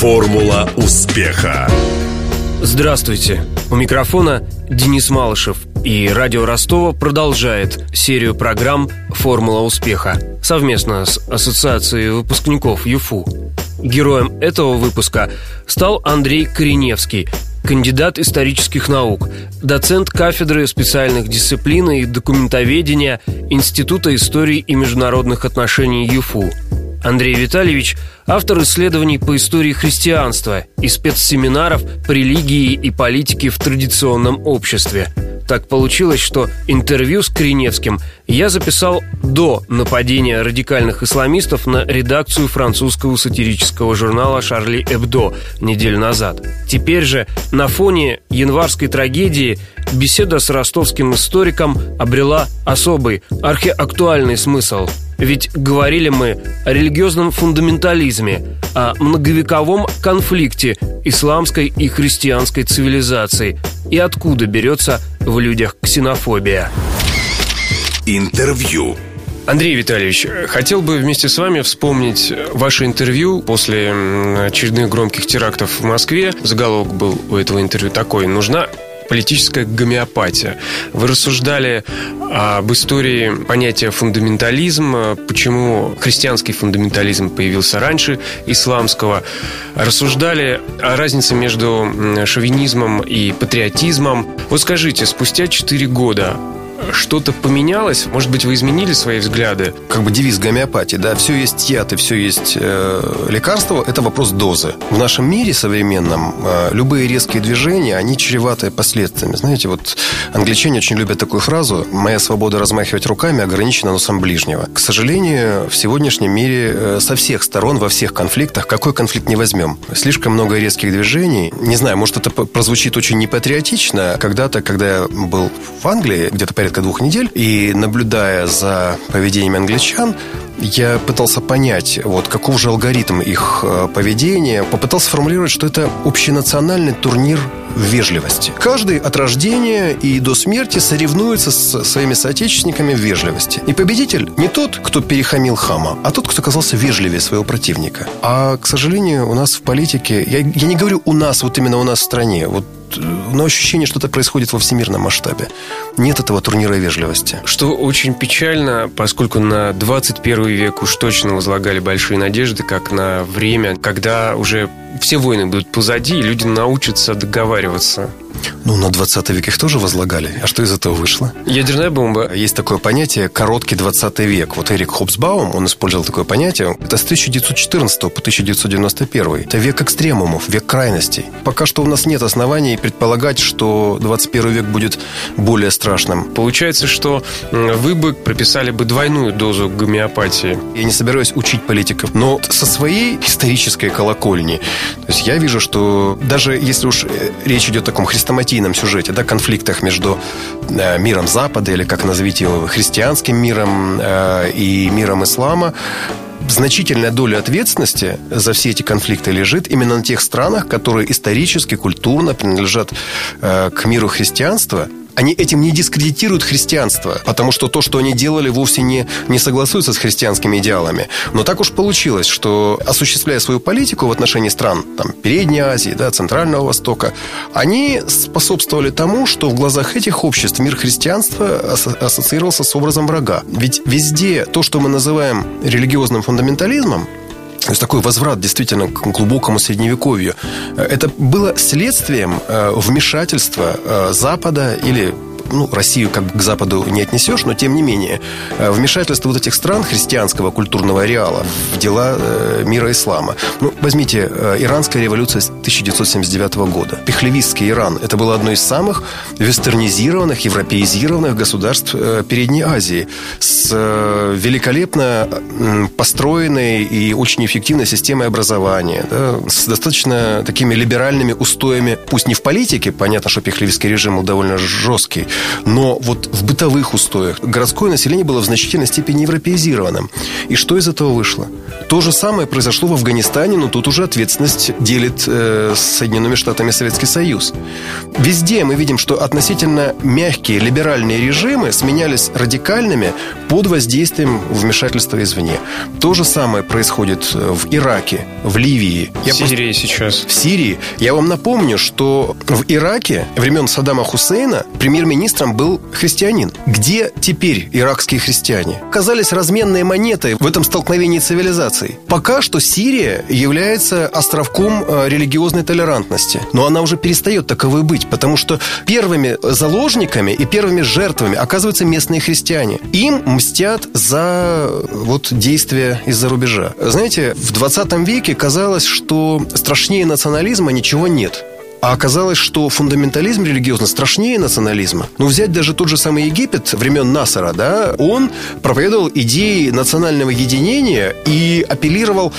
Формула успеха. Здравствуйте. У микрофона Денис Малышев. И радио Ростова продолжает серию программ «Формула успеха» совместно с Ассоциацией выпускников ЮФУ. Героем этого выпуска стал Андрей Кореневский, кандидат исторических наук, доцент кафедры специальных дисциплин и документоведения Института истории и международных отношений ЮФУ – Андрей Витальевич – автор исследований по истории христианства и спецсеминаров по религии и политике в традиционном обществе. Так получилось, что интервью с Кореневским я записал до нападения радикальных исламистов на редакцию французского сатирического журнала «Шарли Эбдо» неделю назад. Теперь же на фоне январской трагедии беседа с ростовским историком обрела особый архиактуальный смысл – ведь говорили мы о религиозном фундаментализме, о многовековом конфликте исламской и христианской цивилизаций и откуда берется в людях ксенофобия. Интервью. Андрей Витальевич, хотел бы вместе с вами вспомнить ваше интервью после очередных громких терактов в Москве. Заголовок был у этого интервью такой. Нужна политическая гомеопатия. Вы рассуждали об истории понятия фундаментализм, почему христианский фундаментализм появился раньше исламского. Рассуждали о разнице между шовинизмом и патриотизмом. Вот скажите, спустя 4 года что-то поменялось? Может быть, вы изменили свои взгляды? Как бы девиз гомеопатии, да, все есть яд и все есть э, лекарство, это вопрос дозы. В нашем мире современном э, любые резкие движения, они чреваты последствиями. Знаете, вот англичане очень любят такую фразу «моя свобода размахивать руками ограничена носом ближнего». К сожалению, в сегодняшнем мире э, со всех сторон, во всех конфликтах, какой конфликт не возьмем, слишком много резких движений. Не знаю, может, это прозвучит очень непатриотично. Когда-то, когда я был в Англии, где-то порядка порядка двух недель. И наблюдая за поведением англичан, я пытался понять, вот каков же алгоритм их э, поведения. Попытался сформулировать, что это общенациональный турнир вежливости. Каждый от рождения и до смерти соревнуется с своими соотечественниками в вежливости. И победитель не тот, кто перехамил хама, а тот, кто оказался вежливее своего противника. А, к сожалению, у нас в политике... Я, я не говорю у нас, вот именно у нас в стране. Вот но ощущение, что это происходит во всемирном масштабе. Нет этого турнира вежливости. Что очень печально, поскольку на 21 век уж точно возлагали большие надежды, как на время, когда уже все войны будут позади, и люди научатся договариваться. Ну, на 20 век их тоже возлагали. А что из этого вышло? Ядерная бомба. Есть такое понятие «короткий 20 век». Вот Эрик Хобсбаум, он использовал такое понятие. Это с 1914 по 1991. Это век экстремумов, век крайностей. Пока что у нас нет оснований предполагать, что 21 век будет более страшным. Получается, что вы бы прописали бы двойную дозу гомеопатии. Я не собираюсь учить политиков, но со своей исторической колокольни. То есть я вижу, что даже если уж э, речь идет о таком хрестоматийном сюжете, да, конфликтах между э, миром Запада, или как назовите его, христианским миром э, и миром ислама, значительная доля ответственности за все эти конфликты лежит именно на тех странах, которые исторически, культурно принадлежат э, к миру христианства – они этим не дискредитируют христианство, потому что то, что они делали, вовсе не, не согласуется с христианскими идеалами. Но так уж получилось, что осуществляя свою политику в отношении стран там, Передней Азии, да, Центрального Востока, они способствовали тому, что в глазах этих обществ мир христианства ассоциировался с образом врага. Ведь везде то, что мы называем религиозным фундаментализмом, то есть такой возврат действительно к глубокому средневековью. Это было следствием э, вмешательства э, Запада или ну, Россию как бы к Западу не отнесешь, но тем не менее, э, вмешательство вот этих стран христианского культурного ареала в дела э, мира ислама. Ну, возьмите, э, иранская революция 1979 года. Пехлевистский Иран. Это было одно из самых вестернизированных, европеизированных государств Передней Азии с великолепно построенной и очень эффективной системой образования, да, с достаточно такими либеральными устоями, пусть не в политике, понятно, что пехлевистский режим был довольно жесткий, Но вот в бытовых устоях городское население было в значительной степени европеизированным. И что из этого вышло? То же самое произошло в Афганистане, но тут уже ответственность делит э, с Соединенными Штатами Советский Союз. Везде мы видим, что относительно мягкие либеральные режимы сменялись радикальными под воздействием вмешательства извне. То же самое происходит в Ираке, в Ливии. В Сирии просто... сейчас. В Сирии. Я вам напомню, что в Ираке времен Саддама Хусейна премьер-министром был христианин. Где теперь иракские христиане? Оказались разменные монеты в этом столкновении цивилизаций. Пока что Сирия является островком э, религиозной толерантности. Но она уже перестает таковой быть, потому что первыми заложниками и первыми жертвами оказываются местные христиане. Им мстят за вот действия из-за рубежа. Знаете, в 20 веке казалось, что страшнее национализма ничего нет. А оказалось, что фундаментализм религиозно страшнее национализма. Ну, взять даже тот же самый Египет времен Насара, да, он проповедовал идеи национального единения и апеллировал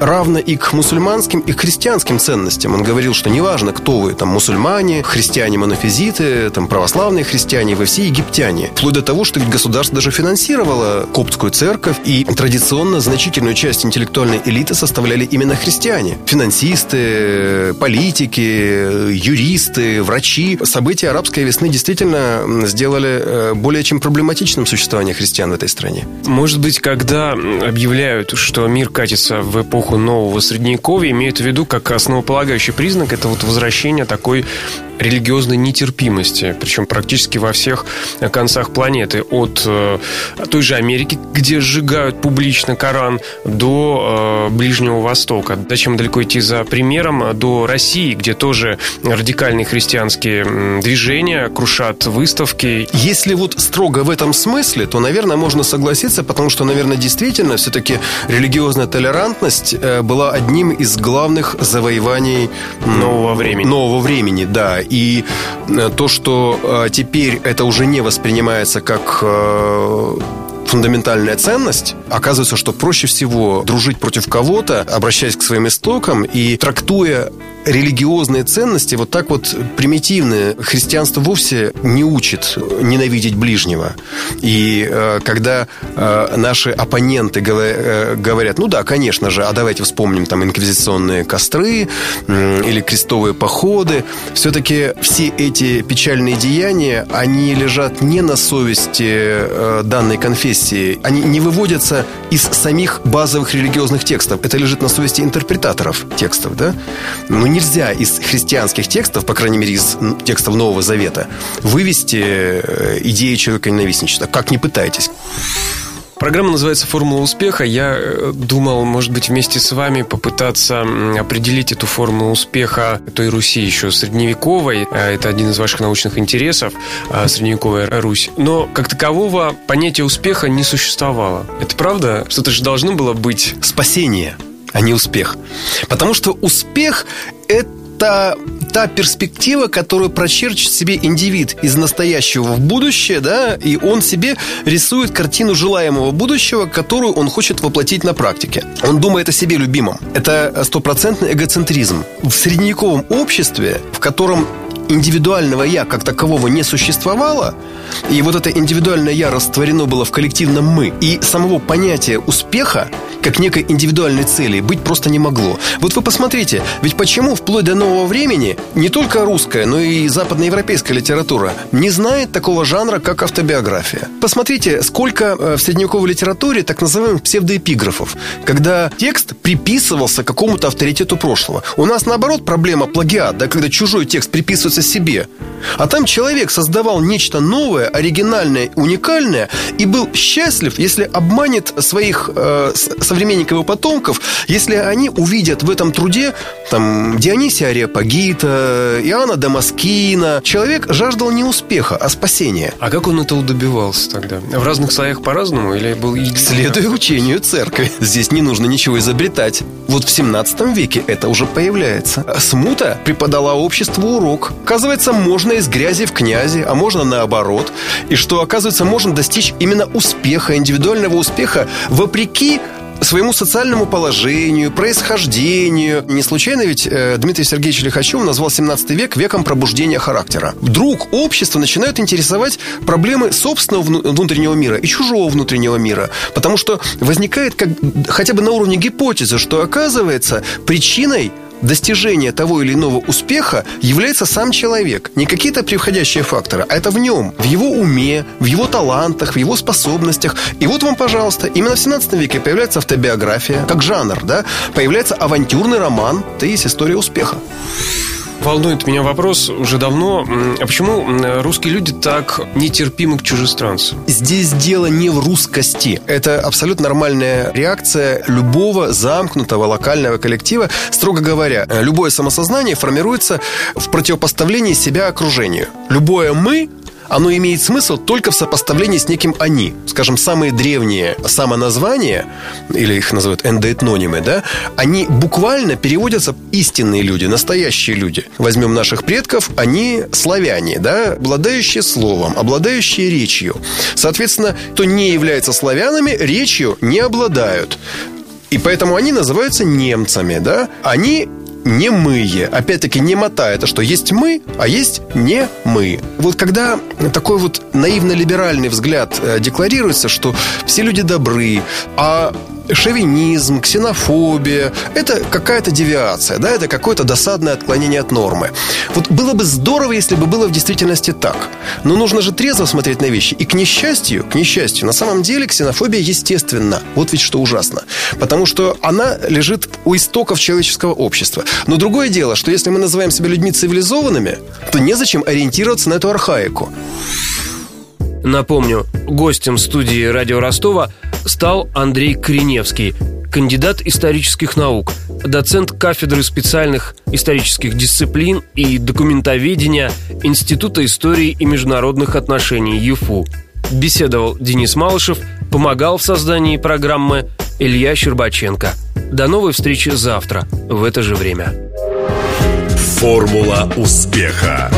равно и к мусульманским, и к христианским ценностям. Он говорил, что неважно, кто вы, там, мусульмане, христиане-монофизиты, там, православные христиане, вы все египтяне. Вплоть до того, что ведь государство даже финансировало коптскую церковь, и традиционно значительную часть интеллектуальной элиты составляли именно христиане. Финансисты, политики, юристы, врачи. События арабской весны действительно сделали э, более чем проблематичным существование христиан в этой стране. Может быть, когда объявляют, что мир катится в эпоху эпоху нового средневековья имеют в виду как основополагающий признак это вот возвращение такой религиозной нетерпимости, причем практически во всех концах планеты, от э, той же Америки, где сжигают публично Коран, до э, Ближнего Востока. Зачем далеко идти за примером, до России, где тоже радикальные христианские движения крушат выставки. Если вот строго в этом смысле, то, наверное, можно согласиться, потому что, наверное, действительно все-таки религиозная толерантность была одним из главных завоеваний нового времени. Нового времени, да. И э, то, что э, теперь это уже не воспринимается как э, фундаментальная ценность, оказывается, что проще всего дружить против кого-то, обращаясь к своим истокам и трактуя религиозные ценности вот так вот примитивные. Христианство вовсе не учит ненавидеть ближнего. И э, когда э, наши оппоненты э, говорят, ну да, конечно же, а давайте вспомним там инквизиционные костры э, или крестовые походы, все-таки все эти печальные деяния, они лежат не на совести э, данной конфессии, они не выводятся из самих базовых религиозных текстов. Это лежит на совести интерпретаторов текстов, да? Ну, нельзя из христианских текстов, по крайней мере, из текстов Нового Завета, вывести э, идеи человека ненавистничества. Как не пытайтесь. Программа называется «Формула успеха». Я э, думал, может быть, вместе с вами попытаться определить эту формулу успеха той Руси еще средневековой. А это один из ваших научных интересов, средневековая Русь. Но как такового понятия успеха не существовало. Это правда? Что-то же должно было быть... Спасение а не успех. Потому что успех – это та перспектива, которую прочерчит себе индивид из настоящего в будущее, да, и он себе рисует картину желаемого будущего, которую он хочет воплотить на практике. Он думает о себе любимом. Это стопроцентный эгоцентризм. В средневековом обществе, в котором индивидуального «я» как такового не существовало, и вот это индивидуальное «я» растворено было в коллективном «мы», и самого понятия успеха как некой индивидуальной цели быть просто не могло. Вот вы посмотрите, ведь почему вплоть до нового времени не только русская, но и западноевропейская литература не знает такого жанра, как автобиография. Посмотрите, сколько э, в средневековой литературе так называемых псевдоэпиграфов, когда текст приписывался какому-то авторитету прошлого. У нас, наоборот, проблема плагиат, да, когда чужой текст приписывается себе. А там человек создавал нечто новое, оригинальное, уникальное и был счастлив, если обманет своих э, современников и потомков, если они увидят в этом труде там, Дионисия Ариапагита, Иоанна Дамаскина. Человек жаждал не успеха, а спасения. А как он этого добивался тогда? В разных слоях по-разному или был Следуя учению церкви. Здесь не нужно ничего изобретать. Вот в 17 веке это уже появляется. Смута преподала обществу урок. Оказывается, можно из грязи в князи, а можно наоборот. И что, оказывается, можно достичь именно успеха, индивидуального успеха, вопреки своему социальному положению, происхождению. Не случайно ведь э, Дмитрий Сергеевич Лихачев назвал 17 век веком пробуждения характера. Вдруг общество начинает интересовать проблемы собственного внутреннего мира и чужого внутреннего мира. Потому что возникает как, хотя бы на уровне гипотезы, что оказывается причиной достижения того или иного успеха является сам человек. Не какие-то превходящие факторы, а это в нем, в его уме, в его талантах, в его способностях. И вот вам, пожалуйста, именно в 17 веке появляется автобиография, как жанр, да, появляется авантюрный роман, это есть история успеха. Волнует меня вопрос уже давно. А почему русские люди так нетерпимы к чужестранцам? Здесь дело не в русскости. Это абсолютно нормальная реакция любого замкнутого локального коллектива. Строго говоря, любое самосознание формируется в противопоставлении себя окружению. Любое «мы» оно имеет смысл только в сопоставлении с неким «они». Скажем, самые древние самоназвания, или их называют эндоэтнонимы, да, они буквально переводятся истинные люди, настоящие люди. Возьмем наших предков, они славяне, да, обладающие словом, обладающие речью. Соответственно, кто не является славянами, речью не обладают. И поэтому они называются немцами, да? Они не мые. Опять-таки, немота – это что? Есть мы, а есть не мы. Вот когда такой вот наивно-либеральный взгляд э, декларируется, что все люди добры, а шовинизм, ксенофобия – это какая-то девиация, да, это какое-то досадное отклонение от нормы. Вот было бы здорово, если бы было в действительности так. Но нужно же трезво смотреть на вещи. И к несчастью, к несчастью, на самом деле ксенофобия естественна. Вот ведь что ужасно. Потому что она лежит у истоков человеческого общества. Но другое дело, что если мы называем себя людьми цивилизованными, то незачем ориентироваться на эту архаику. Напомню, гостем студии «Радио Ростова» стал Андрей Кореневский, кандидат исторических наук, доцент кафедры специальных исторических дисциплин и документоведения Института истории и международных отношений ЮФУ. Беседовал Денис Малышев, помогал в создании программы Илья Щербаченко. До новой встречи завтра в это же время. Формула успеха.